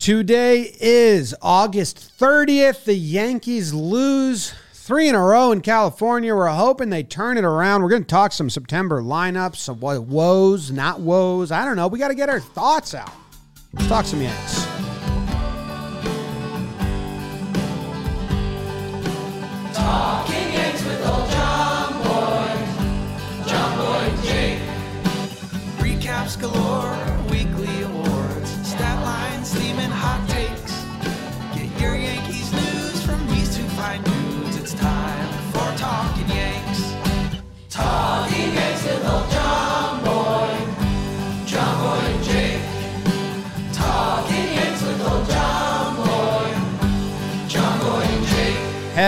Today is August 30th. The Yankees lose three in a row in California. We're hoping they turn it around. We're going to talk some September lineups, some wo- woes, not woes. I don't know. We got to get our thoughts out. Let's talk some Yanks. Talking Yanks with old John Boy. John Boy Jake. Recaps galore,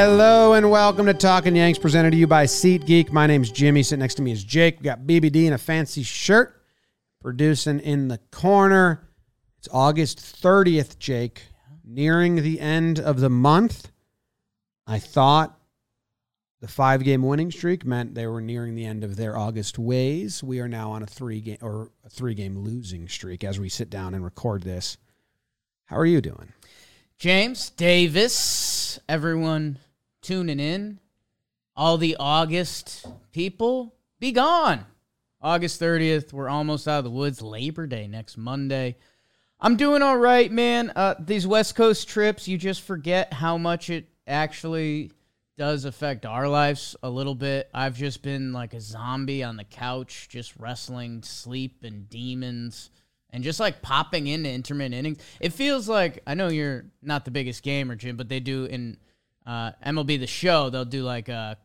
Hello and welcome to Talking Yanks, presented to you by SeatGeek. My name's Jimmy. Sitting next to me is Jake. We got BBD in a fancy shirt, producing in the corner. It's August 30th, Jake, nearing the end of the month. I thought the five game winning streak meant they were nearing the end of their August ways. We are now on a three game or a three game losing streak as we sit down and record this. How are you doing? James Davis, everyone tuning in, all the August people, be gone. August 30th, we're almost out of the woods. Labor Day next Monday. I'm doing all right, man. Uh, these West Coast trips, you just forget how much it actually does affect our lives a little bit. I've just been like a zombie on the couch, just wrestling sleep and demons and just like popping into intermittent innings. It feels like I know you're not the biggest gamer, Jim, but they do in uh, MLB the Show. They'll do like uh,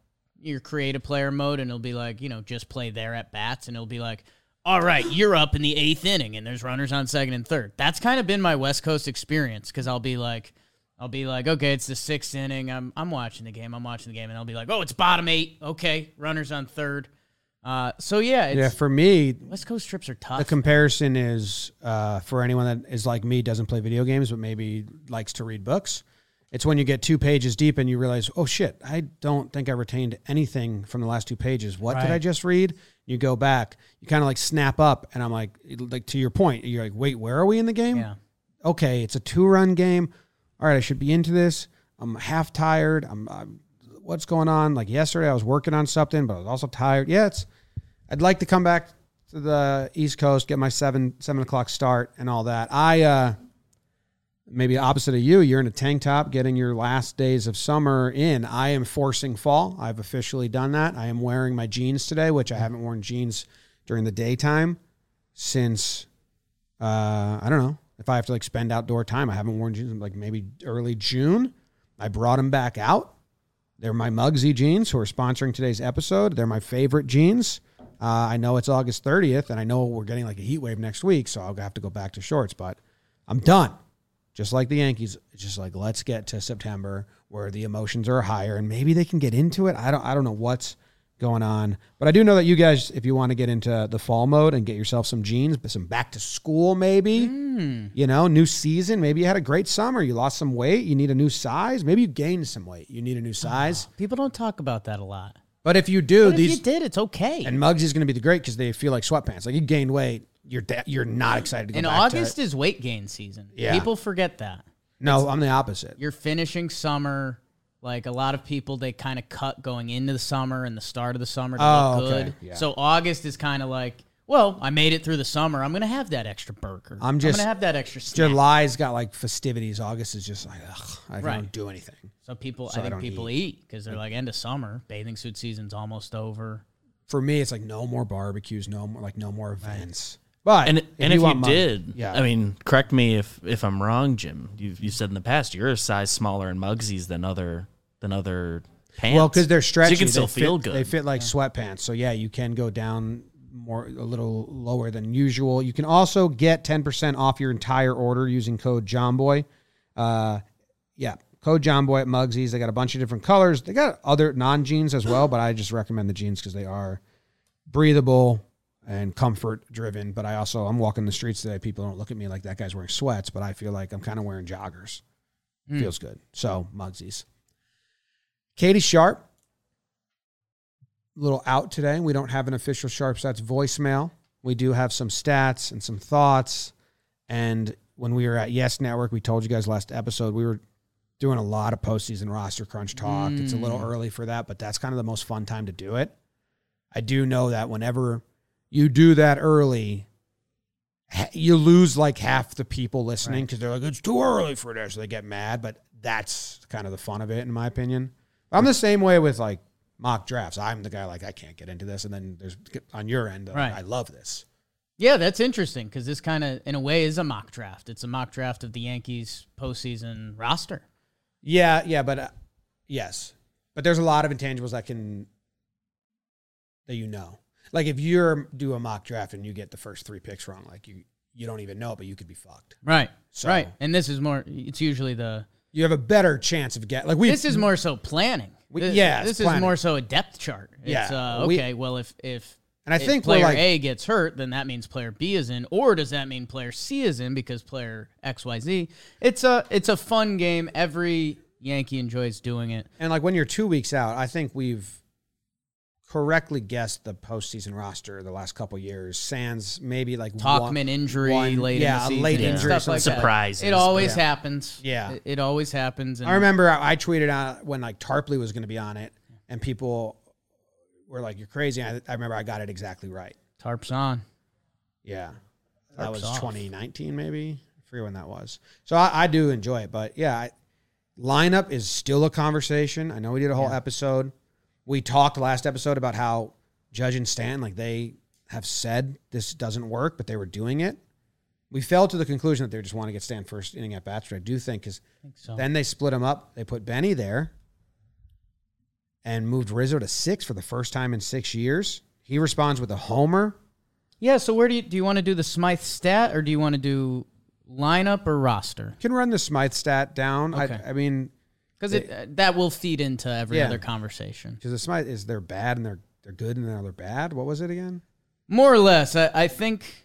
your creative player mode, and it'll be like you know just play there at bats, and it'll be like. All right, you're up in the eighth inning, and there's runners on second and third. That's kind of been my West Coast experience because I'll be like, I'll be like, okay, it's the sixth inning. I'm I'm watching the game. I'm watching the game, and I'll be like, oh, it's bottom eight. Okay, runners on third. Uh, so yeah, it's, yeah, for me, West Coast trips are tough. The comparison is uh, for anyone that is like me, doesn't play video games, but maybe likes to read books. It's when you get two pages deep and you realize, oh shit, I don't think I retained anything from the last two pages. What did I just read? You go back, you kind of like snap up, and I'm like, like to your point, you're like, wait, where are we in the game? yeah. okay, it's a two run game. All right, I should be into this. I'm half tired. I'm, I'm what's going on? Like yesterday, I was working on something, but I was also tired. Yeah, it's. I'd like to come back to the East Coast, get my seven seven o'clock start and all that. I uh, maybe opposite of you. You're in a tank top, getting your last days of summer in. I am forcing fall. I've officially done that. I am wearing my jeans today, which I haven't worn jeans during the daytime since uh, I don't know if I have to like spend outdoor time. I haven't worn jeans like maybe early June. I brought them back out. They're my Mugsy jeans who are sponsoring today's episode. They're my favorite jeans. Uh, I know it's August 30th, and I know we're getting like a heat wave next week, so I'll have to go back to shorts. But I'm done. Just like the Yankees, just like let's get to September where the emotions are higher, and maybe they can get into it. I don't. I don't know what's going on, but I do know that you guys, if you want to get into the fall mode and get yourself some jeans, but some back to school, maybe hmm. you know, new season. Maybe you had a great summer. You lost some weight. You need a new size. Maybe you gained some weight. You need a new size. People don't talk about that a lot. But if you do, But if these you did, it's okay. and Muggs is going to be the great because they feel like sweatpants. Like you gained weight, you're da- you're not excited to go and back to August it. is weight gain season. Yeah. People forget that. No, I'm the opposite. You're finishing summer. Like a lot of people, they kind of cut going into the summer and the start of the summer to Oh, look okay. good. Yeah. So August is kind of like, well, I made it through the summer. I'm gonna have that extra burger. I'm just- gonna have that extra snack. July's got like festivities. August is just like ugh, I Right. don't do anything. So people, I I think don't people eat because they're like end of summer. Bathing suit season's almost over. For me, it's like no more barbecues, no more like no more events. But And and if you, want Muggs- did, yeah, I mean, correct me if if I'm wrong, Jim. You you said in the past you're a size smaller in Mugsies than other than other pants. well, because they're stretchy, so you can still they feel fit, good. They fit like sweatpants, so yeah, you can go down more a little lower than usual. You can also get ten percent off your entire order using code JohnBoy. Uh, yeah, code JohnBoy at Mugsies. They got a bunch of different colors. They got other non jeans as well, but I just recommend the jeans because they are breathable and comfort driven. But I also I'm walking the streets today. People don't look at me like that guy's wearing sweats, but I feel like I'm kind of wearing joggers. Hmm. Feels good. So Mugsies. Katie Sharp, little out today. We don't have an official Sharp Stats voicemail. We do have some stats and some thoughts. And when we were at Yes Network, we told you guys last episode we were doing a lot of postseason roster crunch talk. It's a little hmm. early for that, but that's kind of the most fun time to do it. I do know that whenever you do that early, you lose like half the people listening because they're like, it's too early for this. So they get mad, but that's kind of the fun of it, in my opinion. I'm the same way with like mock drafts. I'm the guy like, I can't get into this. And then there's on your end, Right. I love this. Yeah, that's interesting because this kind of, in a way, is a mock draft. It's a mock draft of the Yankees postseason roster. Yeah, yeah, but uh, yes, but there's a lot of intangibles that can that you know. Like if you're do a mock draft and you get the first three picks wrong, like you you don't even know, but you could be fucked. Right. So- right. And this is more, it's usually the, You have a better chance of get like we. this is more so planning. We- This- yeah, This is more so a depth chart. It's, Yeah, uh, we- okay, well, if, if, and I think player like A gets hurt, then that means player B is in, or does that mean player C is in because player X Y Z? It's a it's a fun game. Every Yankee enjoys doing it. and like when you're two weeks out, I think we've correctly guessed the postseason roster the last couple years. Sans maybe like Tauchman one- injury one- late yeah, in the season, late and injury, stuff like that. Surprises, It always but- happens. Yeah. it, it always happens. And I remember I, I tweeted out when like Tarpley was going to be on it, and people were like, "You're crazy." I, I remember I got it exactly right. tarps on. Yeah. That was off. 2019, maybe. I forget when that was. So I, I do enjoy it. But yeah, I, lineup is still a conversation. I know we did a whole episode. We talked last episode about how Judge and Stan, like they have said this doesn't work, but they were doing it. We fell to the conclusion that they just want to get Stan first inning at bats, I do think because so. then they split him up. They put Benny there and moved Rizzo to six for the first time in six years. He responds with a homer. Yeah. So where do you do you want to do the Smyth stat or do you want to do lineup or roster? can run the Smyth stat down. Okay. I, I mean, Because it uh, that will feed into every Yeah. other conversation. because the Smyth is they're bad and they're they're good and now they're bad. What was it again? More or less, I, I think.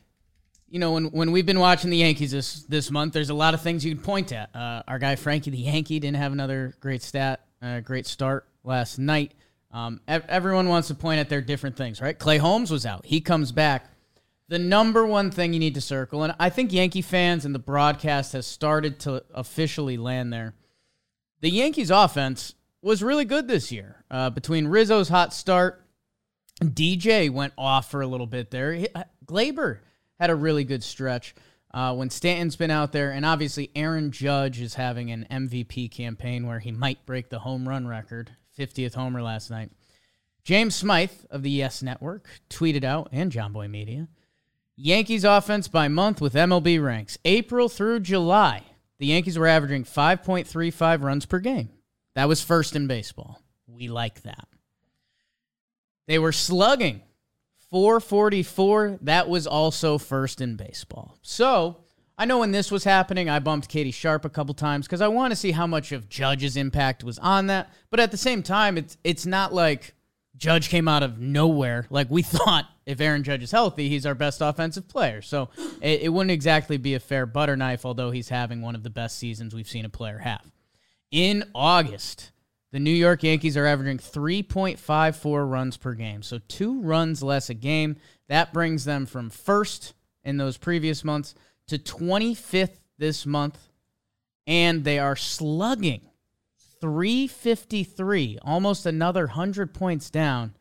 You know, when, when we've been watching the Yankees this this month, there's a lot of things you can point at. Uh, our guy Frankie the Yankee didn't have another great stat, uh, great start last night. Um, ev- everyone wants to point at their different things, right? Clay Holmes was out. He comes back. The number one thing you need to circle, and I think Yankee fans and the broadcast has started to officially land there. The Yankees' offense was really good this year. Uh, between Rizzo's hot start, DJ went off for a little bit there. He- uh, Gleyber had a really good stretch uh, when Stanton's been out there, and obviously Aaron Judge is having an MVP campaign where he might break the home run record, 50th homer last night. James Smyth of the Yes Network tweeted out, and John Boy Media, Yankees offense by month with MLB ranks. April through July, the Yankees were averaging 5.35 runs per game. That was first in baseball. We like that. They were slugging 444. That was also first in baseball. So I know when this was happening, I bumped Katie Sharp a couple times because I want to see how much of Judge's impact was on that. But at the same time, it's it's not like Judge came out of nowhere. Like we thought, if Aaron Judge is healthy, he's our best offensive player. So it, it wouldn't exactly be a fair butter knife, although he's having one of the best seasons we've seen a player have. In August, the New York Yankees are averaging 3.54 runs per game. So two runs less a game. That brings them from first in those previous months to 25th this month. And they are slugging 353, almost another 100 points down.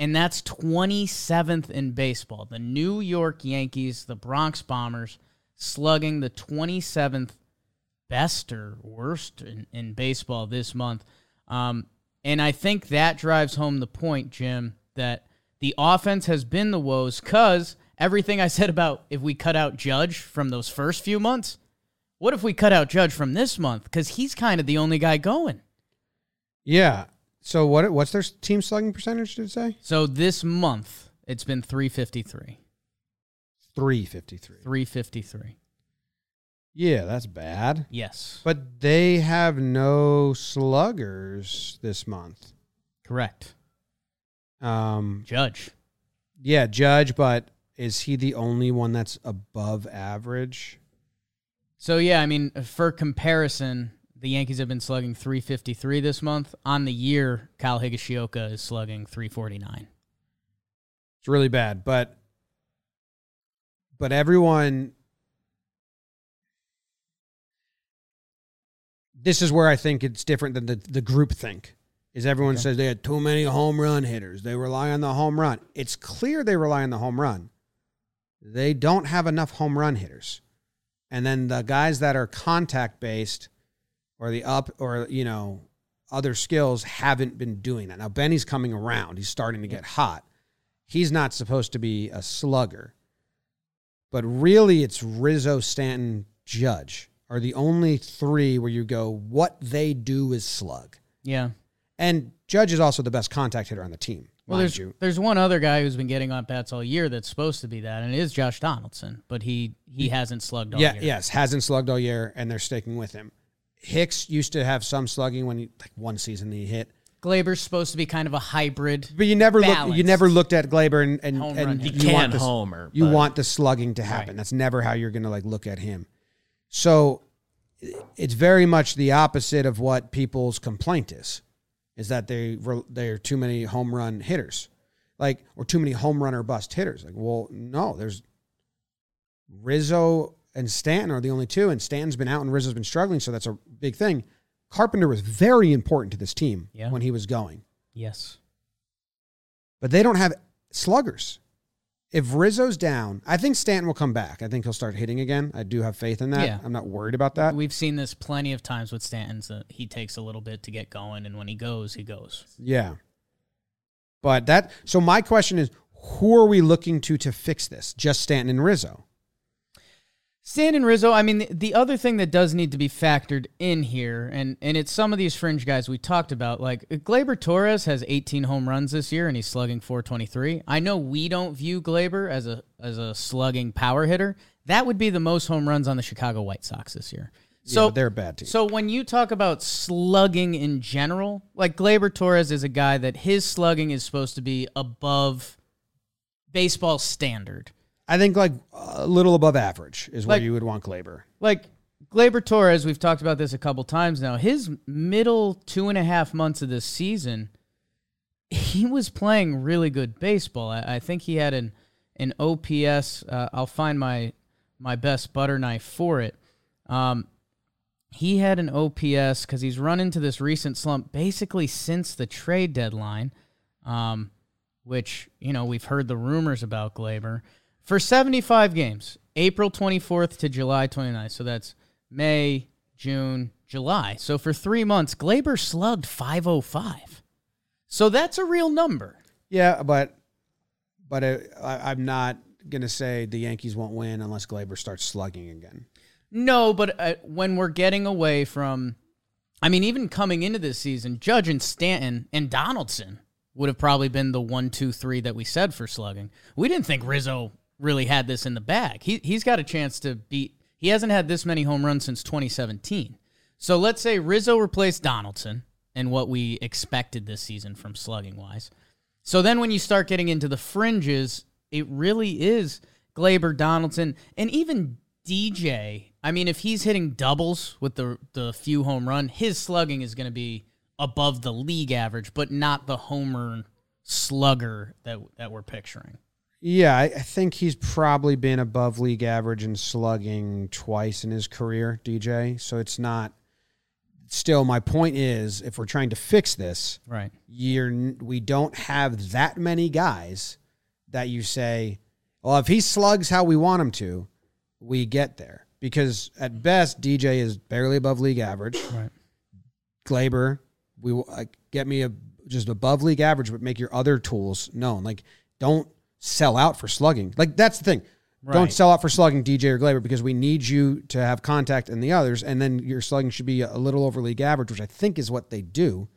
And that's 27th in baseball. The New York Yankees, the Bronx Bombers, slugging the 27th best or worst in, in baseball this month. Um, and I think that drives home the point, Jim, that the offense has been the woes because everything I said about if we cut out Judge from those first few months, what if we cut out Judge from this month? Because he's kind of the only guy going. Yeah. So what? What's their team slugging percentage? Did it say So this month, it's been 353. three fifty three? 353. Yeah, that's bad. Yes. But they have no sluggers this month. Correct. Um, Judge. yeah, Judge, but is he the only one that's above average? So yeah, I mean, for comparison, the Yankees have been slugging 353 this month. On the year, Kyle Higashioka is slugging 349. It's really bad, but but everyone this is where I think it's different than the the group think. Is everyone says they had too many home run hitters. They rely on the home run. It's clear they rely on the home run. They don't have enough home run hitters. And then the guys that are contact based or the up or you know other skills haven't been doing that. Now Benny's coming around. He's starting to get hot. He's not supposed to be a slugger. But really it's Rizzo, Stanton, Judge are the only three where you go what they do is slug. Yeah. And Judge is also the best contact hitter on the team. Well, there's you. there's one other guy who's been getting on bats all year that's supposed to be that, and it is Josh Donaldson, but he he hasn't slugged all Yeah, year. yes, hasn't slugged all year, and they're sticking with him. Hicks used to have some slugging when he like one season he hit, Gleyber's supposed to be kind of a hybrid. but you never look, you never looked at Gleyber and and, Home and run you hitter. Want can this- homer. You but want the slugging to happen. Right. That's never how you're going to like look at him. So it's very much the opposite of what people's complaint is, is that they they're too many home run hitters, like or too many home run or bust hitters. Like, well, no, there's Rizzo and Stanton are the only two, and Stanton's been out and Rizzo's been struggling, so that's a big thing. Carpenter was very important to this team Yeah. when he was going Yes. but they don't have sluggers. If Rizzo's down, I think Stanton will come back. I think he'll start hitting again. I do have faith in that. Yeah. I'm not worried about that. We've seen this plenty of times with Stanton's. That he takes a little bit to get going, and when he goes, he goes. Yeah. But that so my question is who are we looking to to fix this? Just Stanton and Rizzo. Stanton Rizzo. I mean, the, the other thing that does need to be factored in here, and and it's some of these fringe guys we talked about. Like Gleyber Torres has 18 home runs this year, and he's slugging 423. I know we don't view Gleyber as a as a slugging power hitter. That would be the most home runs on the Chicago White Sox this year. So So they're bad team. So when you talk about slugging in general, like Gleyber Torres is a guy that his slugging is supposed to be above baseball standard. I think like a little above average is where Like- you would want Gleyber. Like Gleyber Torres, we've talked about this a couple times now. His middle two and a half months of this season, he was playing really good baseball. I, I think he had an an OPS. Uh, I'll find my my best butter knife for it. Um, he had an OPS because he's run into this recent slump basically since the trade deadline, um, which you know we've heard the rumors about Gleyber for 75 games, April 24th to July 29th. So that's May, June, July. So for three months, Gleyber slugged 505. So that's a real number. Yeah, but but I, I, I'm not gonna say the Yankees won't win unless Gleyber starts slugging again. No, but uh, when we're getting away from, I mean, even coming into this season, Judge and Stanton and Donaldson would have probably been the one, two, three that we said for slugging. We didn't think Rizzo really had this in the bag. He he's got a chance to beat. He hasn't had this many home runs since 2017. So let's say Rizzo replaced Donaldson and what we expected this season from slugging wise. So then when you start getting into the fringes, it really is Gleyber, Donaldson, and even DJ. I mean, if he's hitting doubles with the the few home run, his slugging is going to be above the league average, but not the homer slugger that that we're picturing. Yeah, I, I think he's probably been above league average in slugging twice in his career, DJ. So it's not. Still, my point is, if we're trying to fix this, Right. you're we don't have that many guys that you say, well, if he slugs how we want him to, we get there. Because at best, DJ is barely above league average. Right. Gleyber, we uh, get me a just above league average, but make your other tools known. Like, don't sell out for slugging. Like that's the thing. Don't sell out for slugging DJ or Gleyber because we need you to have contact in the others, and then your slugging should be a little over league average, which I think is what they do.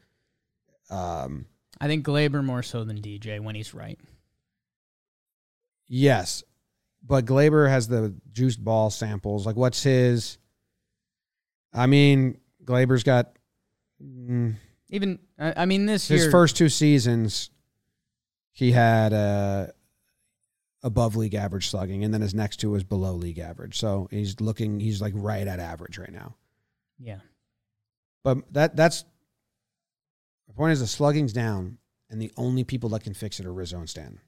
Um, I think Gleyber more so than DJ when he's right. yes, but Gleyber has the juiced ball samples. Like, what's his? I mean, Gleyber's got mm, Even I, mean this his year first two seasons. He had uh, above league average slugging, and then his next two was below league average. So he's looking, he's like right at average right now. Yeah. But that that's the point is the slugging's down, and the only people that can fix it are Rizzo and Stanton.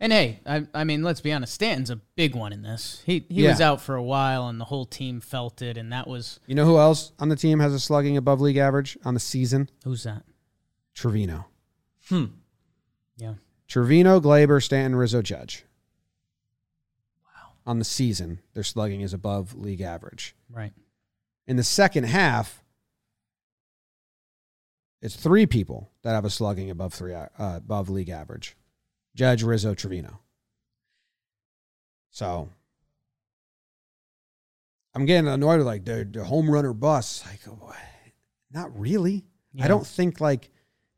And hey, I, I mean, let's be honest. Stanton's a big one in this. He he Yeah. was out for a while, and the whole team felt it, and that was You know who else on the team has a slugging above league average on the season? who's that? Trevino. Hmm. Yeah, Trevino, Gleyber, Stanton, Rizzo, Judge. Wow. On the season, their slugging is above league average. right. In the second half, it's three people that have a slugging above three uh, above league average: Judge, Rizzo, Trevino. So I'm getting annoyed with like the, the home run or bust. Like, not really. Yeah. I don't think like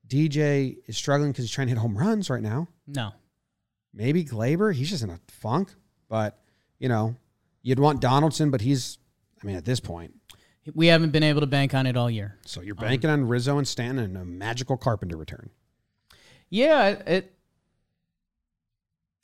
DJ is struggling because he's trying to hit home runs right now. No, Maybe Gleyber, he's just in a funk. But you know, you'd want Donaldson, but he's, I mean, at this point, we haven't been able to bank on it all year. so you're um, banking on Rizzo and Stanton and a magical Carpenter return. Yeah, it it,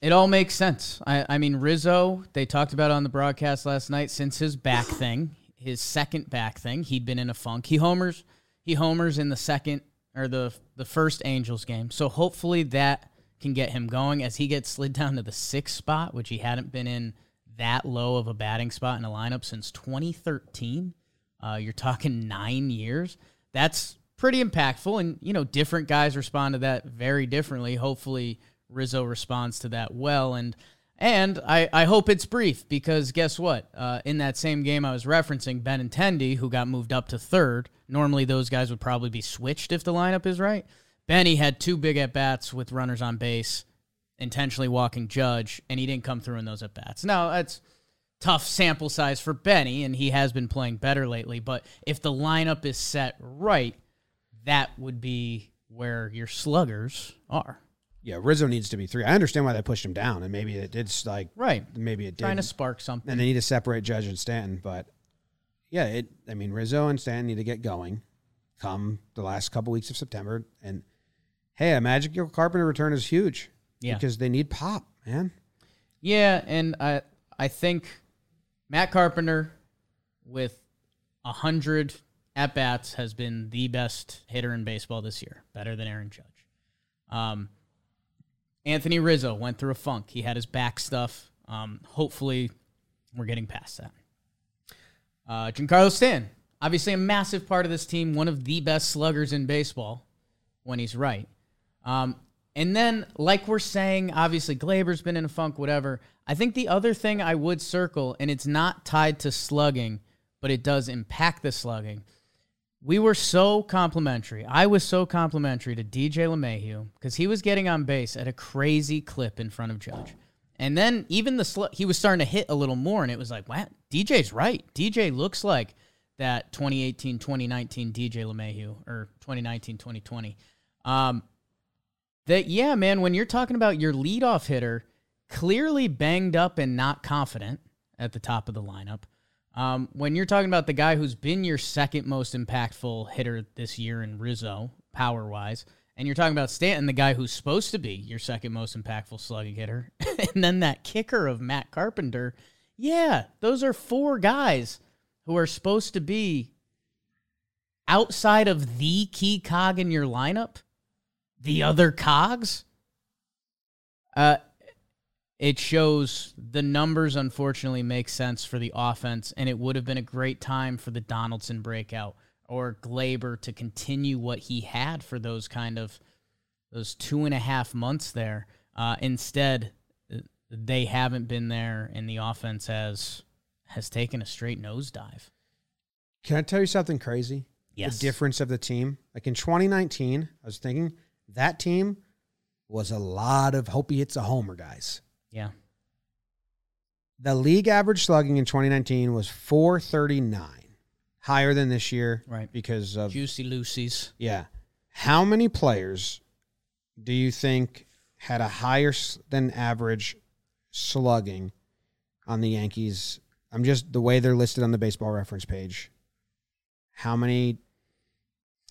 it all makes sense. I, I mean, Rizzo, they talked about on the broadcast last night since his back thing, his second back thing, he'd been in a funk. He homers, he homers in the second or the the first Angels game. So hopefully that can get him going as he gets slid down to the sixth spot, which he hadn't been in that low of a batting spot in a lineup since 2013. Uh, you're talking nine years. That's pretty impactful, and you know different guys respond to that very differently. Hopefully, Rizzo responds to that well, and and I, I hope it's brief because guess what? Uh, in that same game I was referencing, Ben Benintendi, who got moved up to third. Normally, those guys would probably be switched if the lineup is right. Benny had two big at bats with runners on base, intentionally walking Judge, and he didn't come through in those at bats. Now that's tough sample size for Benny, and he has been playing better lately. But if the lineup is set right, that would be where your sluggers are. Yeah, Rizzo needs to be three. I understand why they pushed him down, and maybe it did like Right. maybe it did, Trying to spark something. and they need to separate Judge and Stanton. But yeah, it. I mean, Rizzo and Stanton need to get going. Come the last couple weeks of September, and hey, a magical Carpenter return is huge. Yeah. because they need pop, man. Yeah, and I I think Matt Carpenter with a hundred at bats has been the best hitter in baseball this year, better than Aaron Judge. Um, Anthony Rizzo went through a funk. He had his back stuff. Um, hopefully, we're getting past that. Uh, Giancarlo Stan, obviously a massive part of this team, one of the best sluggers in baseball when he's right. Um, and then, like we're saying, obviously Gleyber's been in a funk, whatever. I think the other thing I would circle, and it's not tied to slugging, but it does impact the slugging. We were so complimentary. I was so complimentary to DJ LeMahieu because he was getting on base at a crazy clip in front of Judge. And then even the sl- he was starting to hit a little more, and it was like, wow, DJ's right. DJ looks like that 2018 2019 DJ LeMahieu or 2019 2020. Um, that yeah, man, when you're talking about your leadoff hitter, clearly banged up and not confident at the top of the lineup. Um, when you're talking about the guy who's been your second most impactful hitter this year in Rizzo, power wise, and you're talking about Stanton, the guy who's supposed to be your second most impactful slugging hitter, and then that kicker of Matt Carpenter, yeah, those are four guys who are supposed to be outside of the key cog in your lineup, the other cogs. Uh, it shows the numbers unfortunately make sense for the offense, and it would have been a great time for the Donaldson breakout or Gleyber to continue what he had for those kind of those two and a half months there. Uh, instead, they haven't been there, and the offense has has taken a straight nosedive. Can I tell you something crazy? Yes. The difference of the team. Like in 2019, I was thinking that team was a lot of hope he hits a homer guys. Yeah. The league average slugging in 2019 was 439, higher than this year, Right. Because of Juicy Lucy's. yeah. How many players do you think had a higher than average slugging on the Yankees? I'm just the way they're listed on the baseball reference page. How many?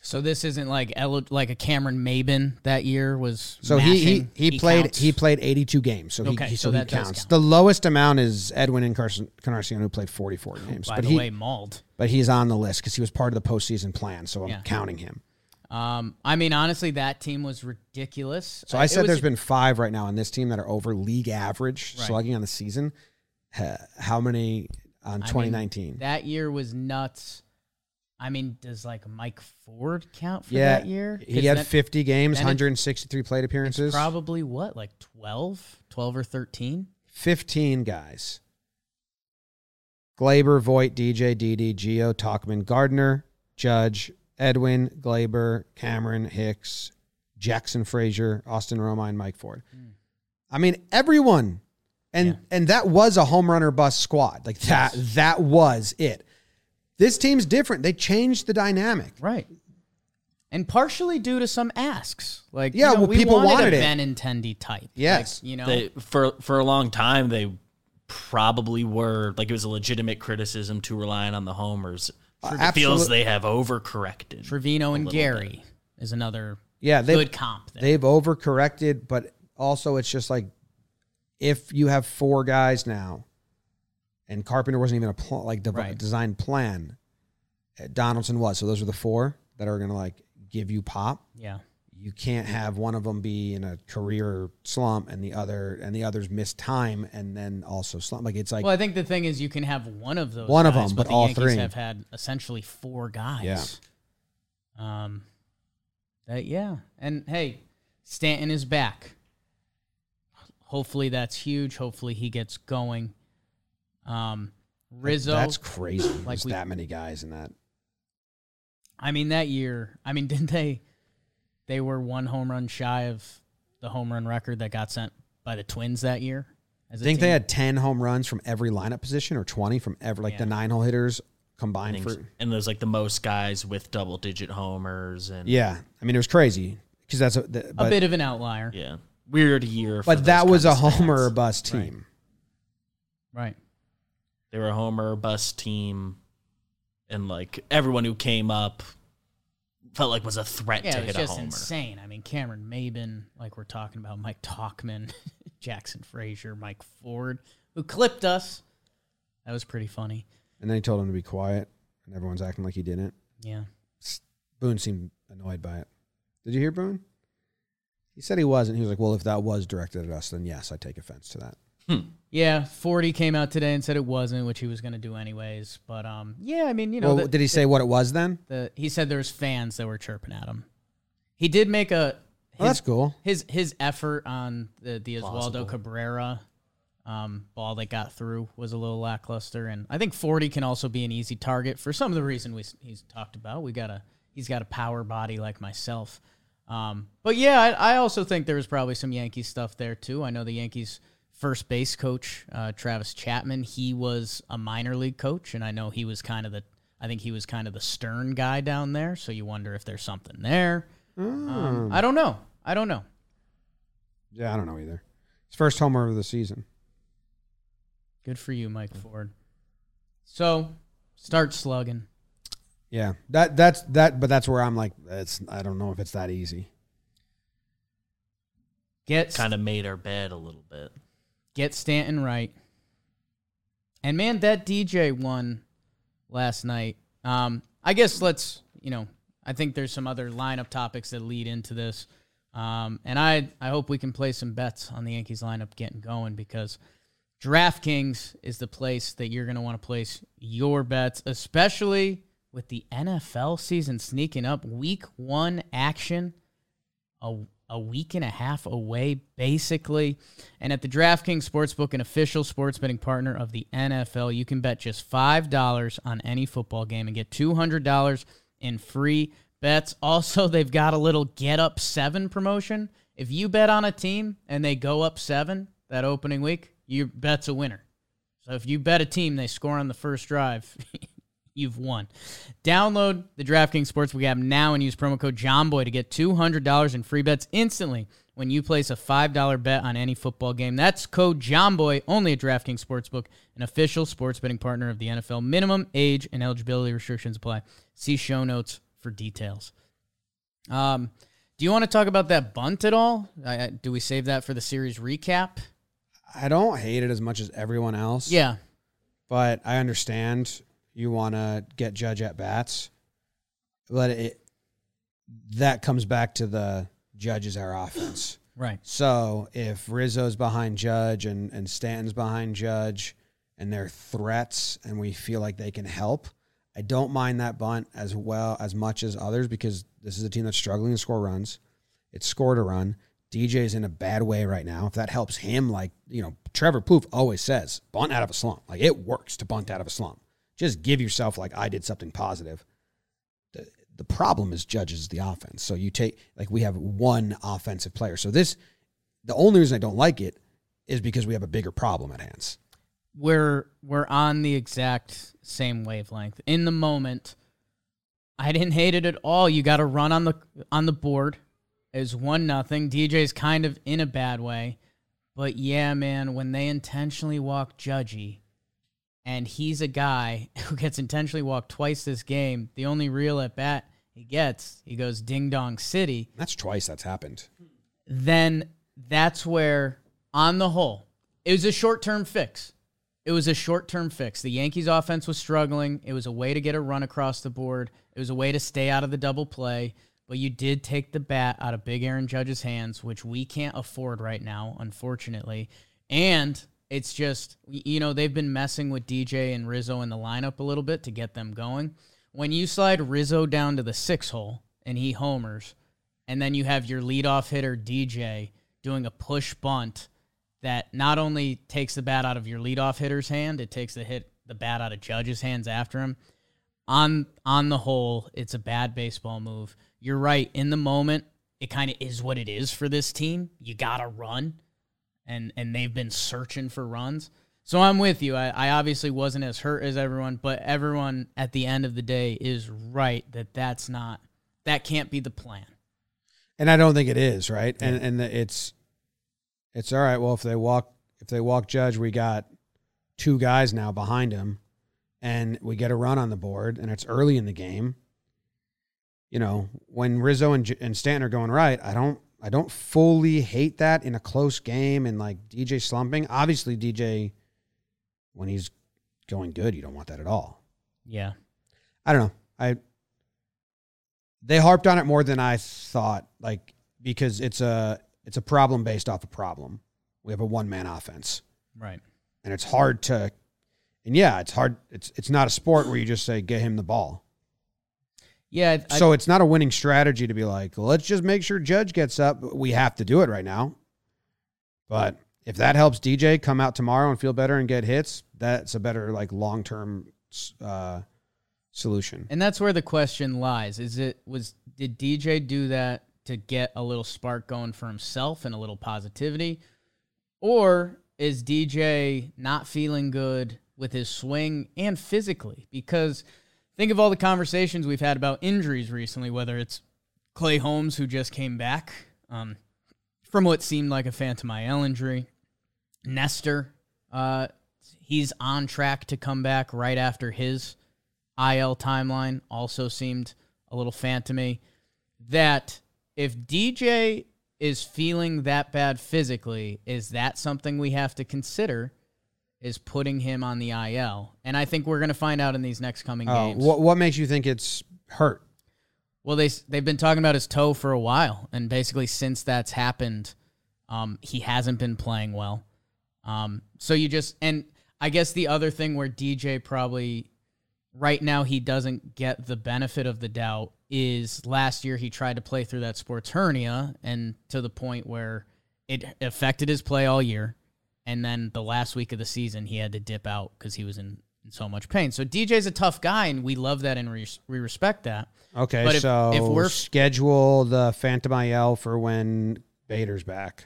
So this isn't like Elo- like a Cameron Maybin that year was. So he he, he played counts. he played 82 games. So Okay, he, so so, he counts. count. The lowest amount is Edwin and Carson Canarcion who played 44 games. By but the he way, mauled. but he's on the list because he was part of the postseason plan. So I'm Yeah. counting him. Um, I mean, honestly, that team was ridiculous. So Uh, I said was- there's been five right now on this team that are over league average Right. slugging on the season. How many on I mean, 2019? that year was nuts. I mean, does like Mike Ford count for yeah, that year? he had then 50 games, 163 plate appearances, probably what, like 12, 12 or 13? 15 guys. Gleyber, Voit, DJ, Didi, Gio, Tauchman, Gardner, Judge, Edwin, Gleyber, Cameron, Hicks, Jackson Frazier, Austin Romine, Mike Ford. Hmm. I mean, everyone. And Yeah. and that was a home runner bust squad. Like that that was it. This team's different. They changed the dynamic. Right. And partially due to some asks. Like, Yeah, you know, well, we people wanted, wanted a it. Benintendi type. Yes. Like, you know, They for for a long time they probably were like it was a legitimate criticism to relying on the homers. Uh, it feels they have overcorrected. Trevino and little Gary is another Yeah, they good comp there. they've overcorrected, but also it's just like if you have four guys now, and Carpenter wasn't even a pl- like dev- Right. design plan, uh, Donaldson was. So those are the four that are going to like give you pop. yeah. You can't have one of them be in a career slump and the other and the others miss time and then also slump. Like it's like Well, I think the thing is you can have one of those. One of them, but but the all Yankees three. have had essentially four guys. Yeah. Um. That yeah, and hey, Stanton is back. Hopefully that's huge. Hopefully he gets going. Um, Rizzo. that's crazy. like There's we- that many guys in that. I mean that year. I mean, didn't they? They were one home run shy of the home run record that got sent by the Twins that year. I I a think they had ten home runs from every lineup position or twenty from every like the nine hole hitters combined things. for and there's like the most guys with double digit homers and Yeah, I mean it was crazy because that's a, the, a bit of an outlier. yeah. Weird year. for but that was a kind of homer bust team. Right. They were a homer or bust team, and like everyone who came up felt like was a threat Yeah, to it was hit a just homer. insane. I mean, Cameron Maybin, like we're talking about, Mike Tauchman, Jackson Frazier, Mike Ford, who clipped us. That was pretty funny. And then he told him to be quiet, and everyone's acting like he didn't. Yeah. Boone seemed annoyed by it. Did you hear Boone? He said he wasn't. He was like, "Well, if that was directed at us, then yes, I take offense to that." Yeah, Forty came out today and said it wasn't, which he was going to do anyways. But um, yeah, I mean, you know, well, the, did he say what it was then? the he said there was fans that were chirping at him. He did make a his, Well, that's cool. his his effort on the the Oswaldo Plausible. Cabrera um, ball that got through was a little lackluster, and I think Forty can also be an easy target for some of the reason we he's talked about. We got a he's got a power body like myself, um, but yeah, I, I also think there was probably some Yankees stuff there too. I know the Yankees first base coach uh, Travis Chapman. He was a minor league coach, and I know he was kind of the I think he was kind of the stern guy down there. So you wonder if there's something there. Um, I don't know. I don't know. Yeah, I don't know either. His first homer of the season. Good for you, Mike Ford. So start slugging. Yeah, that that's that. But that's where I'm like, that's I don't know if it's that easy. Get Kind of made our bed a little bit. Get Stanton right. And man, that DJ won last night. Um, I guess let's you know. I think there's some other lineup topics that lead into this. Um, and I I hope we can play some bets on the Yankees lineup getting going because DraftKings is the place that you're going to want to place your bets, especially with the NFL season sneaking up. Week one action, a, a week and a half away, basically. And at the DraftKings Sportsbook, an official sports betting partner of the NFL, you can bet just $5 on any football game and get $200 in free bets. Also, they've got a little get up seven promotion. If you bet on a team and they go up seven that opening week, your bet's a winner. So if you bet a team, they score on the first drive, you've won. Download the DraftKings Sportsbook app now and use promo code JOHNBOY to get $200 in free bets instantly when you place a $5 bet on any football game. That's code JOHNBOY only at DraftKings Sportsbook, an official sports betting partner of the NFL. Minimum age and eligibility restrictions apply. See show notes for details. Um, do you want to talk about that bunt at all? I, I, do we save that for the series recap? I don't hate it as much as everyone else. Yeah. but I understand you want to get Judge at bats. But it, that comes back to the judges our offense. Right. So if Rizzo's behind Judge and, and Stanton's behind Judge and they're threats and we feel like they can help, I don't mind that bunt as well as much as others because this is a team that's struggling to score runs. It's scored a run. DJ's in a bad way right now. If that helps him, like, you know, Trevor Plouffe always says, bunt out of a slump. Like it works to bunt out of a slump. Just give yourself like I did something positive. The the problem is judges the offense. So you take like we have one offensive player. So this the only reason I don't like it is because we have a bigger problem at hands. we're we're on the exact same wavelength. In the moment, I didn't hate it at all. You got to run on the on the board. Is one nothing. DJ's kind of in a bad way, but yeah, man, when they intentionally walk Judgy, and he's a guy who gets intentionally walked twice this game, the only real at bat he gets, he goes ding dong city That's twice that's happened. then that's where, on the whole, it was a short term fix. It was a short term fix. The Yankees offense was struggling. It was a way to get a run across the board. It was a way to stay out of the double play. But you did take the bat out of Big Aaron Judge's hands, which we can't afford right now, unfortunately. And it's just, you know, they've been messing with DJ and Rizzo in the lineup a little bit to get them going. When you slide Rizzo down to the six hole and he homers, and then you have your leadoff hitter DJ doing a push bunt that not only takes the bat out of your leadoff hitter's hand, it takes the hit the bat out of Judge's hands after him. On on the whole, it's a bad baseball move. You're right. In the moment, it kind of is what it is for this team. You gotta run, and and they've been searching for runs. So I'm with you. I, I obviously wasn't as hurt as everyone, but everyone at the end of the day is right that that's not that can't be the plan. And I don't think it is, right? And and the, it's it's all right. Well, if they walk if they walk Judge, we got two guys now behind him, and we get a run on the board, and it's early in the game. You know, when Rizzo and and Stanton are going right, I don't I don't fully hate that in a close game and like DJ slumping. Obviously, DJ when he's going good, you don't want that at all. Yeah. I don't know. I they harped on it more than I thought, like because it's a it's a problem based off a problem. We have a one man offense, Right. and it's hard to, and yeah, it's hard. It's it's not a sport where you just say get him the ball. Yeah. I, so it's not a winning strategy to be like, let's just make sure Judge gets up. We have to do it right now. But if that helps DJ come out tomorrow and feel better and get hits, that's a better like long term uh, solution. and that's where the question lies. Is it was did DJ do that to get a little spark going for himself and a little positivity? Or is DJ not feeling good with his swing and physically? Because think of all the conversations we've had about injuries recently, whether it's Clay Holmes, who just came back um, from what seemed like a phantom IL injury, Nestor, uh, he's on track to come back right after his IL timeline also seemed a little phantomy. That if DJ is feeling that bad physically, is that something we have to consider? Is putting him on the IL, and I think we're going to find out in these next coming Oh, games. what what makes you think it's hurt? Well, they they've been talking about his toe for a while, and basically since that's happened, um, he hasn't been playing well. Um, so you just and I guess the other thing where DJ probably right now he doesn't get the benefit of the doubt is last year he tried to play through that sports hernia and to the point where it affected his play all year, and then the last week of the season he had to dip out because he was in, in so much pain. So DJ's a tough guy, and we love that and we we respect that. Okay, But if- so if we're- schedule the Phantom IL for when Bader's back,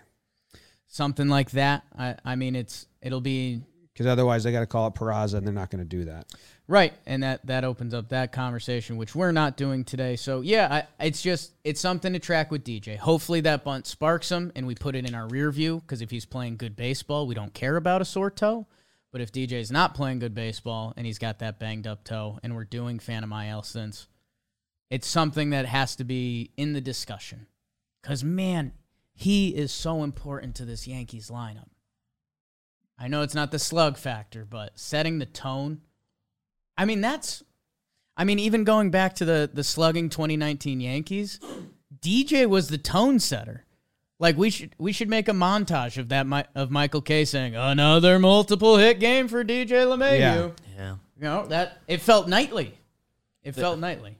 something like that. I, I mean, it's it'll be because otherwise they got to call it Peraza, and they're not going to do that. right, and that that opens up that conversation, which we're not doing today. So yeah, I, it's just it's something to track with DJ. Hopefully that bunt sparks him, and we put it in our rear view because if he's playing good baseball, we don't care about a sore toe. But if DJ's not playing good baseball and he's got that banged up toe, and we're doing Phantom IL since, it's something that has to be in the discussion. Because man, he is so important to this Yankees lineup. I know it's not the slug factor, but setting the tone. I mean, that's. I mean, even going back to the the slugging 2019 Yankees, DJ was the tone setter. Like we should we should make a montage of that of Michael Kay saying another multiple hit game for DJ LeMahieu. Yeah. Yeah. You know that it felt nightly. It felt nightly.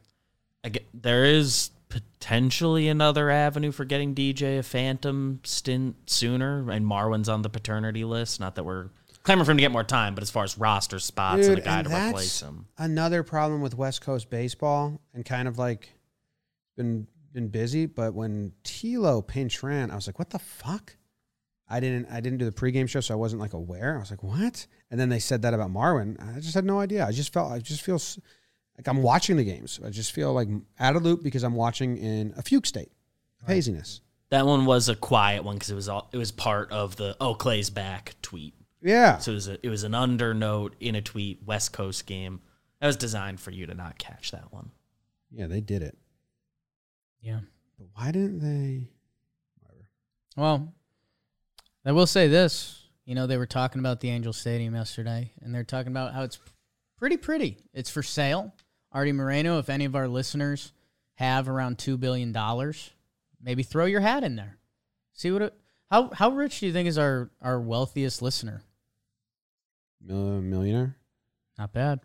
I get, there is potentially another avenue for getting DJ a phantom stint sooner, and Marwin's on the paternity list. Not that we're clamoring for him to get more time, but as far as roster spots and a guy and to replace him, Another problem with West Coast baseball and kind of like been been busy, but when Tilo pinch ran, I was like, what the fuck? I didn't I didn't do the pregame show, so I wasn't like aware. I was like, what? And then they said that about Marwin. I just had no idea. I just felt I just feel like I'm watching the games. I just feel like out of loop because I'm watching in a fugue state of haziness. that one was a quiet one because it was all it was part of the "Oh Clay's back" tweet. Yeah. So it was a, it was an undernote in a tweet West Coast game that was designed for you to not catch that one. Yeah, they did it. Yeah. But why didn't they? Well, I will say this. You know, they were talking about the Angel Stadium yesterday, and they're talking about how it's pretty pretty. It's for sale. Arte Moreno, if any of our listeners have around two billion dollars, maybe throw your hat in there. See what it, how how rich do you think is our our wealthiest listener? Mil- millionaire? Not bad.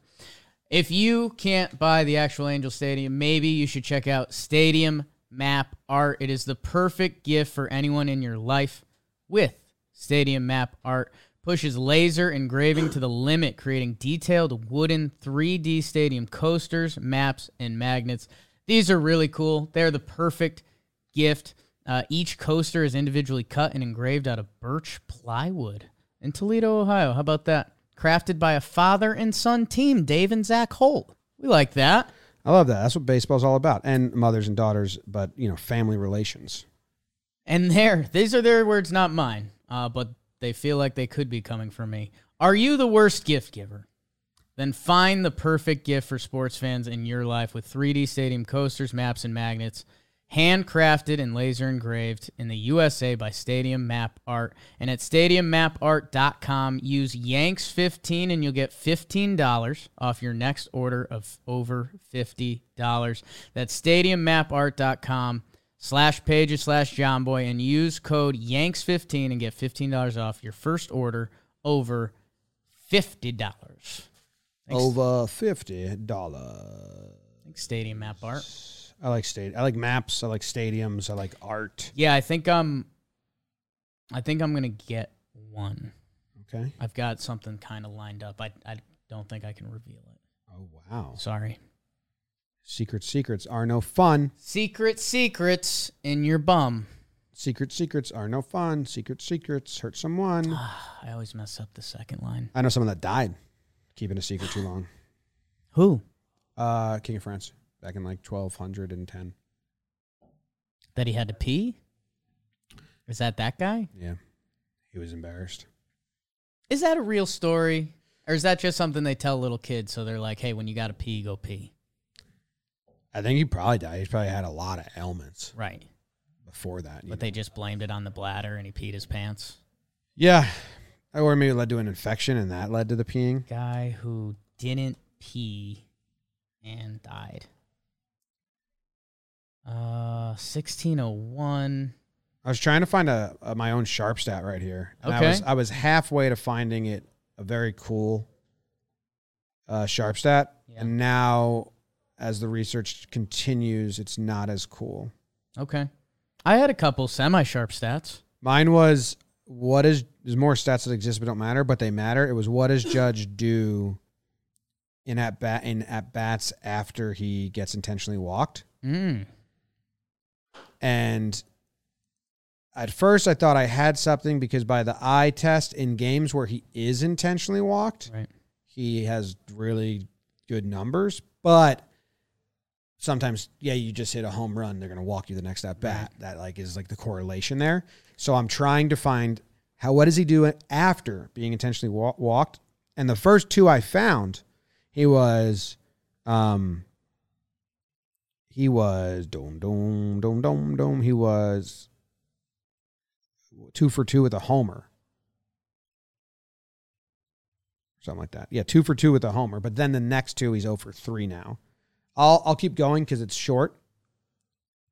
If you can't buy the actual Angel Stadium, maybe you should check out Stadium Map Art. It is the perfect gift for anyone in your life with Stadium Map Art. Pushes laser engraving to the limit, creating detailed wooden 3D stadium coasters, maps, and magnets. These are really cool. They're the perfect gift. Uh, each coaster is individually cut and engraved out of birch plywood in Toledo, Ohio. How about that? Crafted by a father and son team, Dave and Zach Holt. We like that. I love that. That's what baseball's all about. And mothers and daughters, but you know, family relations. And there, these are their words, not mine. Uh, but they feel like they could be coming from me. Are you the worst gift giver? Then find the perfect gift for sports fans in your life with 3D stadium coasters, maps, and magnets. Handcrafted and laser engraved in the USA by Stadium Map Art. And at stadiummapart.com, use Yanks15 and you'll get $15 off your next order of over $50. That's stadiummapart.com slash pages slash Jomboy and use code Yanks15 and get $15 off your first order over $50. Thanks, Over fifty dollar. thanks, Stadium Map Art. I like state. I like maps. I like stadiums. I like art. Yeah, I think I'm. I think I'm gonna get one. Okay. I've got something kind of lined up. I I don't think I can reveal it. Oh wow. Sorry. Secret secrets are no fun. Secret secrets in your bum. Secret secrets are no fun. Secret secrets hurt someone. I always mess up the second line. I know someone that died keeping a secret too long. Who? Uh, King of France back in like twelve hundred and ten. That he had to pee? Is that that guy? Yeah, he was embarrassed. Is that a real story? Or is that just something they tell little kids so they're like, hey, when you got to pee, go pee? I think he probably died. He probably had a lot of ailments Right. before that. you But know. they just blamed it on the bladder and he peed his pants. yeah, or maybe it led to an infection and that led to the peeing. Guy who didn't pee and died. Uh, 1601. I was trying to find a, a my own sharp stat right here. And I Okay. was I was halfway to finding it a very cool uh, sharp stat, Yeah. and now as the research continues, it's not as cool. Okay. I had a couple semi sharp stats. Mine was what is there's more stats that exist but don't matter, but they matter. It was what does Judge do in at bat in at bats after he gets intentionally walked? Mm. And at first, I thought I had something because by the eye test in games where he is intentionally walked, Right. he has really good numbers. But sometimes, yeah, you just hit a home run, they're going to walk you the next at bat. That like is like the correlation there. So I'm trying to find how what does he do after being intentionally wa- walked? And the first two I found, he was, um, he was dome dome dome dome dome. He was two for two with a homer. Something like that. Yeah, two for two with a homer. But then the next two, he's 0 for three now. I'll I'll keep going because it's short.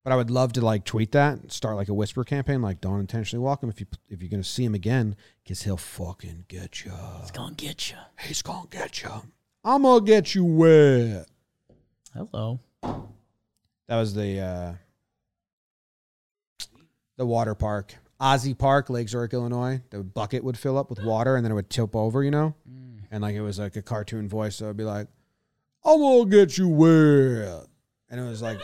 But I would love to like tweet that, and start like a whisper campaign, like don't intentionally walk him if you if you're gonna see him again, because he'll fucking get you. He's gonna get you. He's gonna get you. I'm gonna get you wet. Hello. That was the uh the water park. Ozzy Park, Lake Zurich, Illinois. The bucket would fill up with water and then it would tip over, you know? And like it was like a cartoon voice, so it'd be like, I'm gonna get you wet. And it was like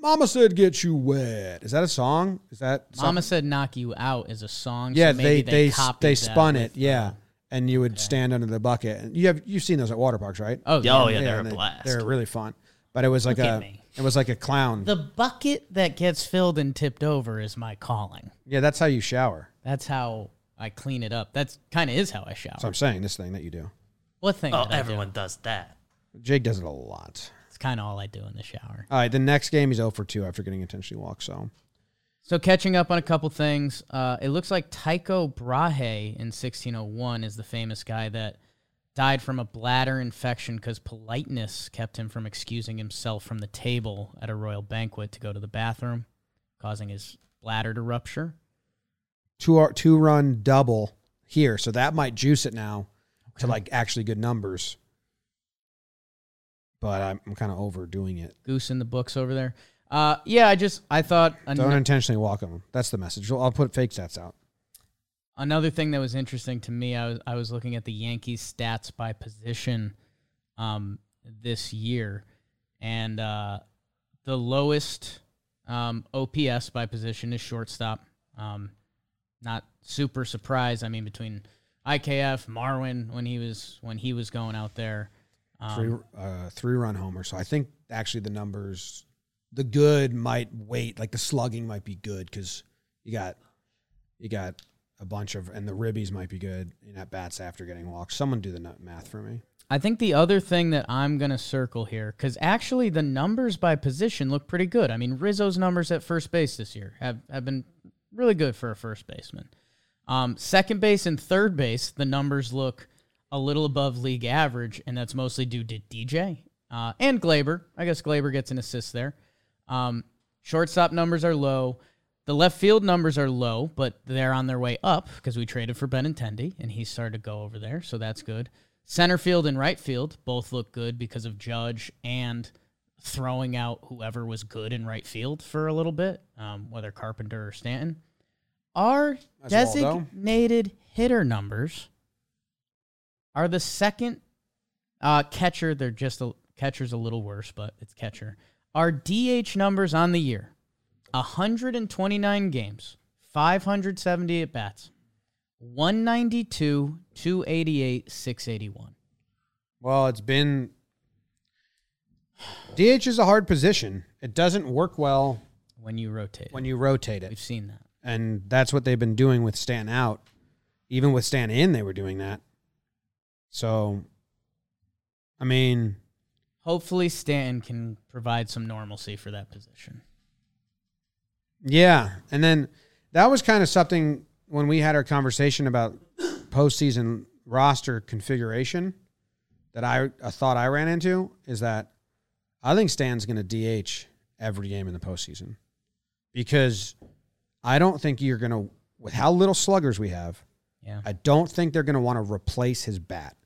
Mama said get you wet. Is that a song? Is that Mama something? said "Knock You Out" is a song. Yeah, so maybe they they they they spun it, yeah. uh, And you would stand under the bucket. And you have you've seen those at water parks, right? oh, Oh, yeah. yeah, they're and a they- blast. They're really fun. But it was like Look a it was like a clown. The bucket that gets filled and tipped over is my calling. yeah, that's how you shower. That's how I clean it up. That's kind of is how I shower. So I'm saying this thing that you do. what thing? Oh, did I do? everyone does that. Jake does it a lot. It's kind of all I do in the shower. All right, the next game he's 0 for 2 after getting intentionally walked. So So catching up on a couple things, uh, it looks like Tycho Brahe in 1601 is the famous guy that died from a bladder infection because politeness kept him from excusing himself from the table at a royal banquet to go to the bathroom, causing his bladder to rupture. two two run double here, so that might juice it now to like actually good numbers. But I'm, I'm kind of overdoing it. Goose in the books over there. Uh, yeah, I just I thought an- Don't intentionally walk them. That's the message. I'll I'll put fake stats out. another thing that was interesting to me. I was I was looking at the Yankees stats by position um, this year, and uh, the lowest um, OPS by position is shortstop. Um, not super surprised. I mean, between IKF, Marwin when he was when he was going out there. Um, Three uh, three run homer. So I think actually the numbers, the good might wait. Like the slugging might be good because you got you got a bunch of and the ribbies might be good in at bats after getting walked. Someone do the math for me. I think the other thing that I'm going to circle here, because actually the numbers by position look pretty good. I mean, Rizzo's numbers at first base this year have, have been really good for a first baseman. Um, second base and third base, the numbers look a little above league average, and that's mostly due to DJ uh, and Gleyber. I guess Gleyber gets an assist there. Um, shortstop numbers are low. The left field numbers are low, but they're on their way up because we traded for Benintendi, and he started to go over there, so that's good. Center field and right field both look good because of Judge and throwing out whoever was good in right field for a little bit, um, whether Carpenter or Stanton. Our That's Waldo. designated hitter numbers are the second uh, catcher. They're just a catcher's a little worse, but it's catcher. Our DH numbers on the year: 129 games, 570 at bats, 192, 288, 681. Well, it's been DH is a hard position. It doesn't work well When you rotate, when you rotate it. we've seen that. And that's what they've been doing with Stan out. Even with Stan in, they were doing that. So I mean, Hopefully, Stanton can provide some normalcy for that position. Yeah, and then that was kind of something when we had our conversation about postseason roster configuration that I, I thought I ran into is that I think Stan's going to DH every game in the postseason because I don't think you're going to with how little sluggers we have. Yeah. I don't think they're going to want to replace his bat.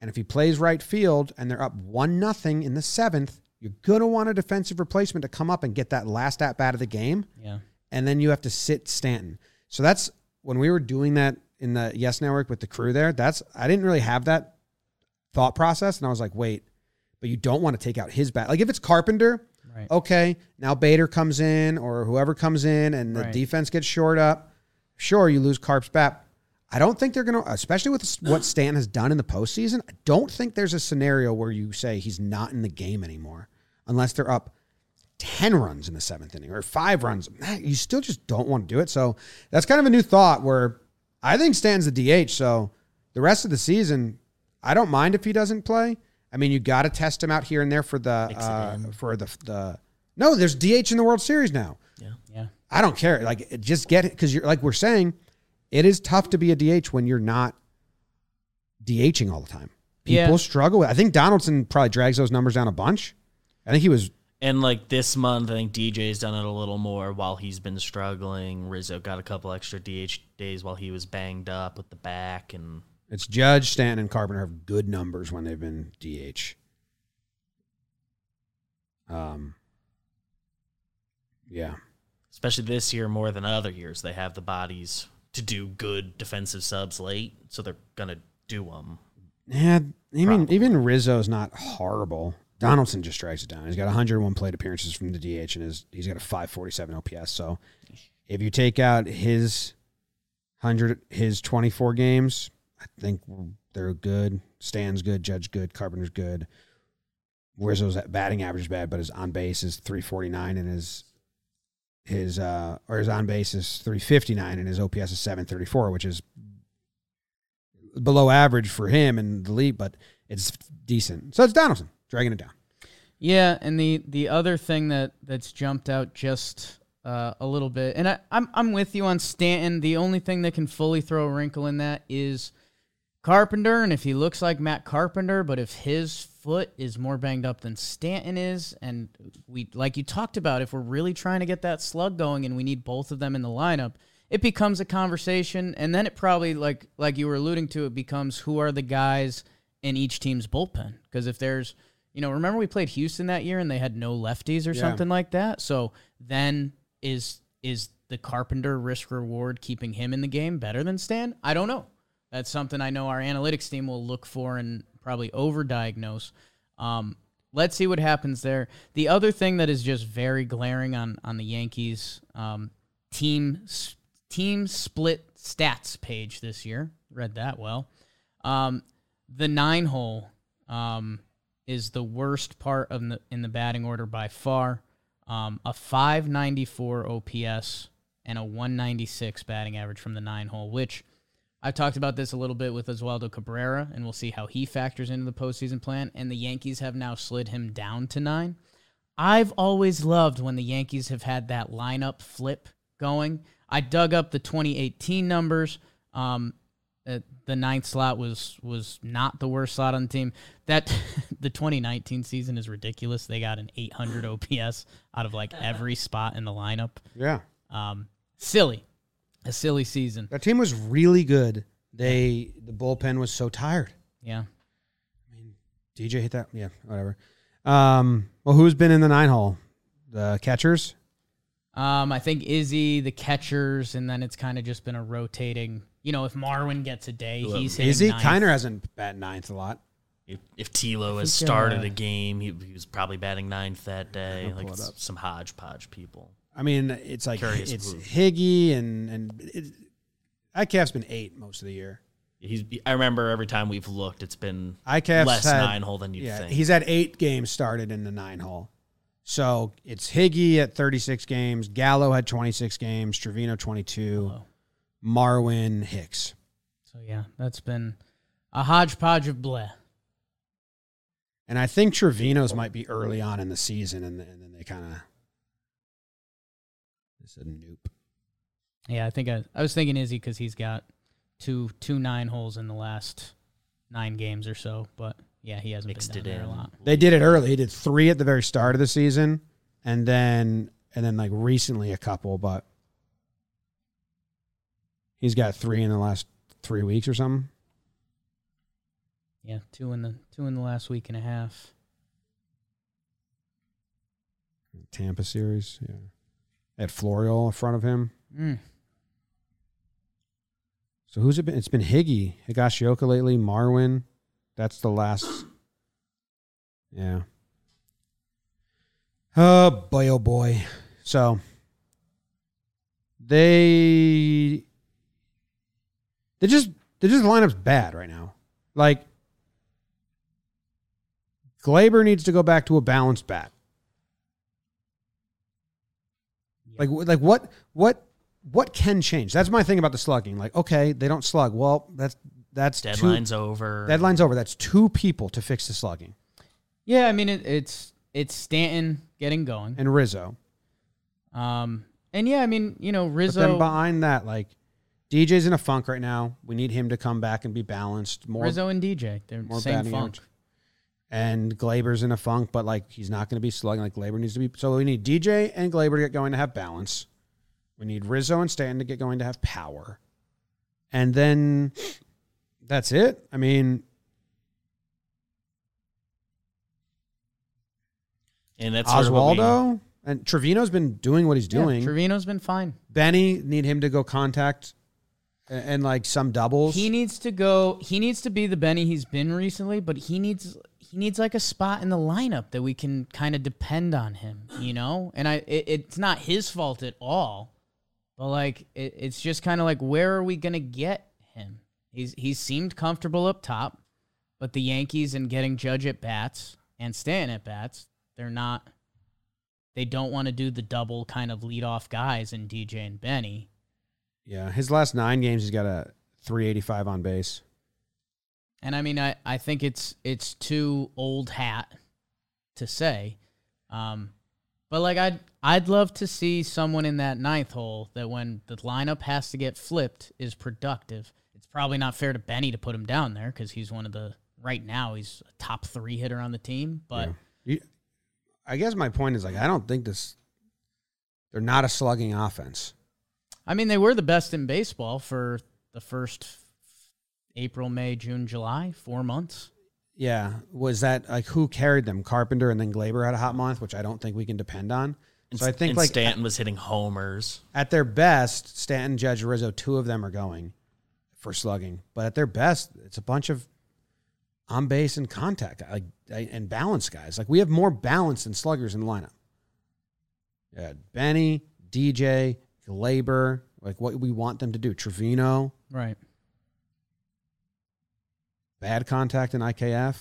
And if he plays right field and they're up one nothing in the seventh, you're going to want a defensive replacement to come up and get that last at bat of the game Yeah. and then you have to sit Stanton. So that's when we were doing that in the Yes Network with the crew there. That's I didn't really have that thought process, and I was like, wait, but you don't want to take out his bat. Like if it's Carpenter, Right. okay, now Bader comes in or whoever comes in, and the Right. defense gets short up. Sure, you lose Carp's bat. I don't think they're going to, especially with what Stan has done in the postseason. I don't think there's a scenario where you say he's not in the game anymore, unless they're up 10 runs in the seventh inning or five runs. You still just don't want to do it. So that's kind of a new thought where I think Stan's the DH. So the rest of the season, I don't mind if he doesn't play. I mean, you got to test him out here and there for the, uh, for the, the, no, there's DH in the World Series now. Yeah. Yeah. I don't care. Like, just get it because you're like we're saying, it is tough to be a DH when you're not DHing all the time. People Yeah. struggle with. I think Donaldson probably drags those numbers down a bunch. I think he was And like this month, I think DJ's done it a little more while he's been struggling. Rizzo got a couple extra DH days while he was banged up with the back, and It's Judge, Stanton, and Carpenter have good numbers when they've been DH. Um, yeah. especially this year more than other years, they have the bodies to do good defensive subs late, so they're gonna do them. Yeah, even Probably. even Rizzo's not horrible. Donaldson just strikes it down. He's got 101 plate appearances from the DH, and his, he's got a 547 OPS. So if you take out his 100, his 24 games, I think they're good. Stan's good, Judge good, Carpenter's good. Rizzo's at batting average is bad, but his on base is 349, and his his uh or his on base is 359, and his OPS is 734, which is below average for him and the lead, but it's decent. So it's Donaldson dragging it down. Yeah, and the the other thing that that's jumped out just uh, a little bit, and I, I'm I'm with you on Stanton. The only thing that can fully throw a wrinkle in that is Carpenter, and if he looks like Matt Carpenter, but if his foot is more banged up than Stanton is, and we like you talked about, if we're really trying to get that slug going, and we need both of them in the lineup, it becomes a conversation, and then it probably like like you were alluding to, it becomes who are the guys in each team's bullpen? Because if there's you know, remember we played Houston that year and they had no lefties or Yeah. something like that. So then is is the Carpenter risk reward keeping him in the game better than Stan? I don't know. That's something I know our analytics team will look for and probably overdiagnose. Um, let's see what happens there. The other thing that is just very glaring on on the Yankees um, team team split stats page this year. Read that well. Um, the nine hole um, is the worst part of the in the batting order by far. Um, a 594 OPS and a 196 batting average from the nine hole, which I've talked about this a little bit with Oswaldo Cabrera, and we'll see how he factors into the postseason plan. And the Yankees have now slid him down to nine. I've always loved when the Yankees have had that lineup flip going. I dug up the 2018 numbers. Um, uh, the ninth slot was was not the worst slot on the team. That the 2019 season is ridiculous. They got an 800 OPS out of like every spot in the lineup. Yeah. Um, silly, a silly season. That team was really good. They the bullpen was so tired. Yeah. DJ hit that. Yeah, whatever. Um, well, who's been in the nine hole? The catchers. Um, I think Izzy, the catchers, and then it's kind of just been a rotating. You know, if Marwin gets a day, he's hitting Izzy ninth. Kiner hasn't bat ninth a lot. If, if Tilo has started uh, a game, he, he was probably batting ninth that day. Like pull it s- up. some hodgepodge people. I mean, it's like Curious it's who. Higgy and and it, IKF's been eight most of the year. He's. I remember every time we've looked, it's been IKF's less had, nine hole than you'd yeah, think. he's had eight games started in the nine hole. So it's Higgy at 36 games. Gallo had 26 games. Trevino 22. Oh. Marwin Hicks. So yeah, that's been a hodgepodge of bleh. And I think Trevino's might be early on in the season, and, and then they kind of. They said nope. Yeah, I think I, I was thinking Izzy because he's got two two nine holes in the last nine games or so. But yeah, he hasn't mixed been it down in. a lot. They did it early. He did three at the very start of the season, and then and then like recently a couple, but he's got three in the last three weeks or something. Yeah, two in the two in the last week and a half. Tampa series, yeah. At Florial in front of him. Mm. So who's it been? It's been Higgy, Higashioka lately, Marwin. That's the last. Yeah. Oh boy, oh boy. So they they just they just lineup's bad right now. Like Gleyber needs to go back to a balanced bat. Like like what what what can change? That's my thing about the slugging. Like okay, they don't slug. Well, that's that's two- Deadline's over. Deadline's over. That's two people to fix the slugging. Yeah, I mean it, it's it's Stanton getting going. And Rizzo. Um, and yeah, I mean you know But then behind that, like DJ's in a funk right now. We need him to come back and be balanced. More Rizzo and DJ they're more same funk. average. And Gleyber's in a funk, but like he's not going to be slugging. Like Gleyber needs to be. So we need DJ and Gleyber to get going to have balance. We need Rizzo and Stanton to get going to have power. And then that's it. I mean, And that's sort of we- Oswaldo and Trevino's been doing what he's Yeah, doing. Trevino's been fine. Benny need him to go contact and, and like some doubles. He needs to go. He needs to be the Benny he's been recently, but he needs he needs like a spot in the lineup that we can kind of depend on him, you know. And I, it, it's not his fault at all, but like it, it's just kind of like where are we gonna get him? He's he seemed comfortable up top, but the Yankees and getting Judge at bats and Stanton at bats, they're not. They don't want to do the double kind of lead off guys in DJ and Benny. yeah, his last nine games, he's got a 385 on base. And I mean, I, I think it's it's too old hat to say, um, but like I'd I'd love to see someone in that ninth hole that when the lineup has to get flipped is productive. It's probably not fair to Benny to put him down there because he's one of the right now he's a top three hitter on the team. But You, I guess my point is like I don't think this. They're not a slugging offense. I mean, they were the best in baseball for the first April, May, June, July, four months. Yeah, was that like who carried them? Carpenter and then Gleyber had a hot month, which I don't think we can depend on. and, So I think and like Stanton was hitting homers. at their best, Stanton, Judge, Rizzo, two of them are going for slugging. But at their best, it's a bunch of on base and contact like and balance guys. Like we have more balance than sluggers in the lineup. Yeah, Benny, DJ, Gleyber, like what we want them to do. Trevino, Right. Bad contact in IKF.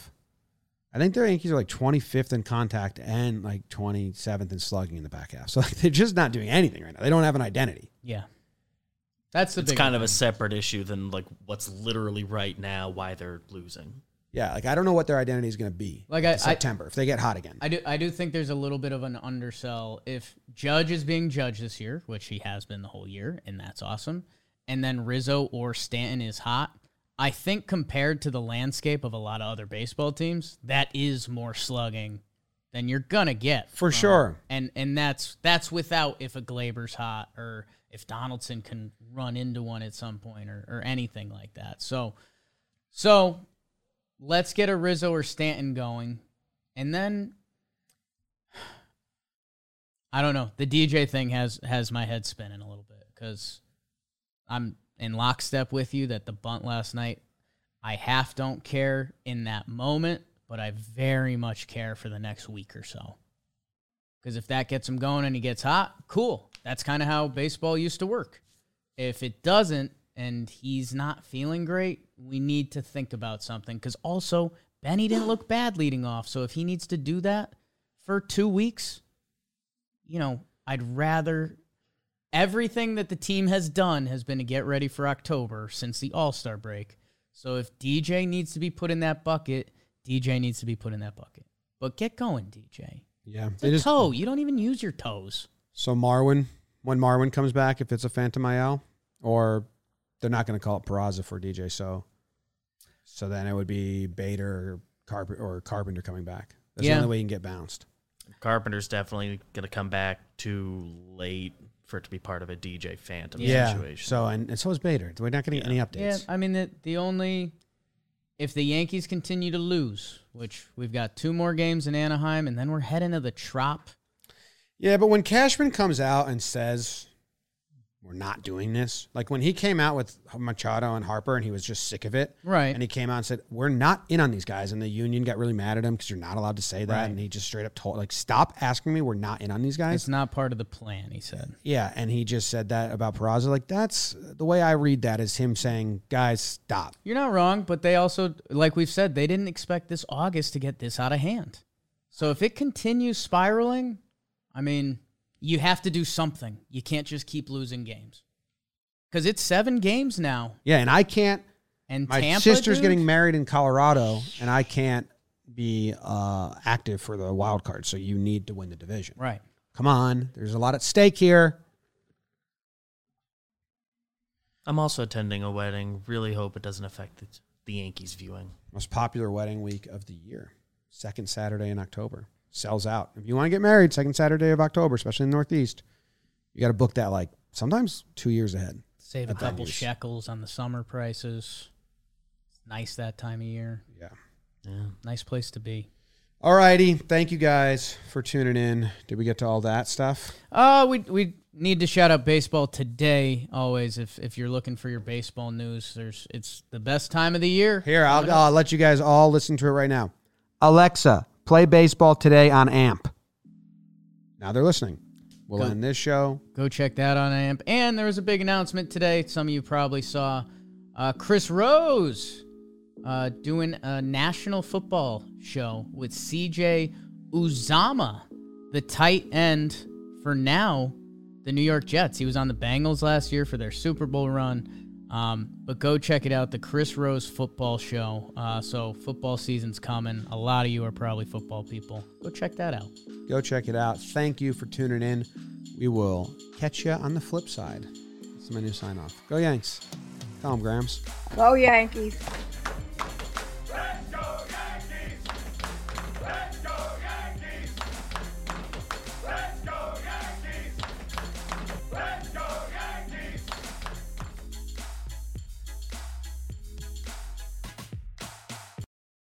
I think their Yankees are like 25th in contact and like 27th in slugging in the back half. So like, they're just not doing anything right now. They don't have an identity. Yeah. That's the It's big kind of a separate issue than like what's literally right now why they're losing. Yeah, like I don't know what their identity is going to be. Like, in I- I- September if they get hot again. I do I do think there's a little bit of an undersell if Judge is being judged this year, which he has been the whole year, and that's awesome. And then Rizzo or Stanton is hot. I think compared to the landscape of a lot of other baseball teams, that is more slugging than you're gonna get For from- sure. And and that's that's without if a Gleyber's hot or if Donaldson can run into one at some point or, or anything like that. So so let's get a Rizzo or Stanton going. And then I don't know. The DJ thing has has my head spinning a little bit because I'm in lockstep with you that the bunt last night. I half don't care in that moment, but I very much care for the next week or so. Because if that gets him going and he gets hot, cool. That's kind of how baseball used to work. If it doesn't and he's not feeling great, we need to think about something. Because also, Benny didn't look bad leading off. So if he needs to do that for two weeks, you know, I'd rather. Everything that the team has done has been to get ready for October since the All Star break. So if DJ needs to be put in that bucket, DJ needs to be put in that bucket. But get going, DJ. Yeah. It's They just, toe. You don't even use your toes. so Marwin, when Marwin comes back, if it's a Phantom IL, or they're not going to call it Peraza for DJ, so so then it would be Bader or Carpenter or Carpenter coming back. That's Yeah. the only way you can get bounced. Carpenter's definitely going to come back too late for it to be part of a DJ Phantom Yeah. situation. So and, and so is Bader. We're not getting any updates. Yeah, updates. I mean the the only if the Yankees continue to lose, which we've got two more games in Anaheim, and then we're heading to the Trop. Yeah, but when Cashman comes out and says we're not doing this, like when he came out with Machado and Harper and he was just sick of it, Right. And he came out and said we're not in on these guys, and the union got really mad at him because you're not allowed to say that, Right. and he just straight up told like stop asking me, we're not in on these guys. It's not part of the plan, he said. yeah, and he just said that about Peraza. Like that's the way I read that is him saying, guys, stop. You're not wrong, but they also, like we've said, they didn't expect this August to get this out of hand. So if it continues spiraling, I mean, you have to do something. You can't just keep losing games. Because it's seven games now. Yeah, and I can't. And My Tampa, sister's dude? getting married in Colorado, and I can't be uh, active for the wild card. So you need to win the division. Right. Come on, there's a lot at stake here. I'm also attending a wedding. Really hope it doesn't affect the, the Yankees viewing. Most popular wedding week of the year. second Saturday in October. Sells out. If you want to get married, second Saturday of October, especially in the Northeast, you got to book that like sometimes two years ahead. Save a couple venues. shekels on the summer prices. It's nice that time of year. Yeah. Yeah. Nice place to be. All righty. Thank you guys for tuning in. Did we get to all that stuff? Uh, we we need to shout out baseball today. Always, if if you're looking for your baseball news, there's it's the best time of the year. Here, I'll, I'll let you guys all listen to it right now. Alexa, play baseball today on AMP. Now they're listening. We'll Go- end this show. Go check that on AMP. And there was a big announcement today. Some of you probably saw uh, Chris Rose uh, doing a national football show with CJ Uzomah, the tight end for now, the New York Jets. He was on the Bengals last year for their Super Bowl run. Um, but go check it out, the Chris Rose football show. Uh, so football season's coming. A lot of you are probably football people. Go check that out. Go check it out. Thank you for tuning in. We will catch you on the flip side. That's my new sign off. Go Yanks. Tell them, Grams. Go Yankees.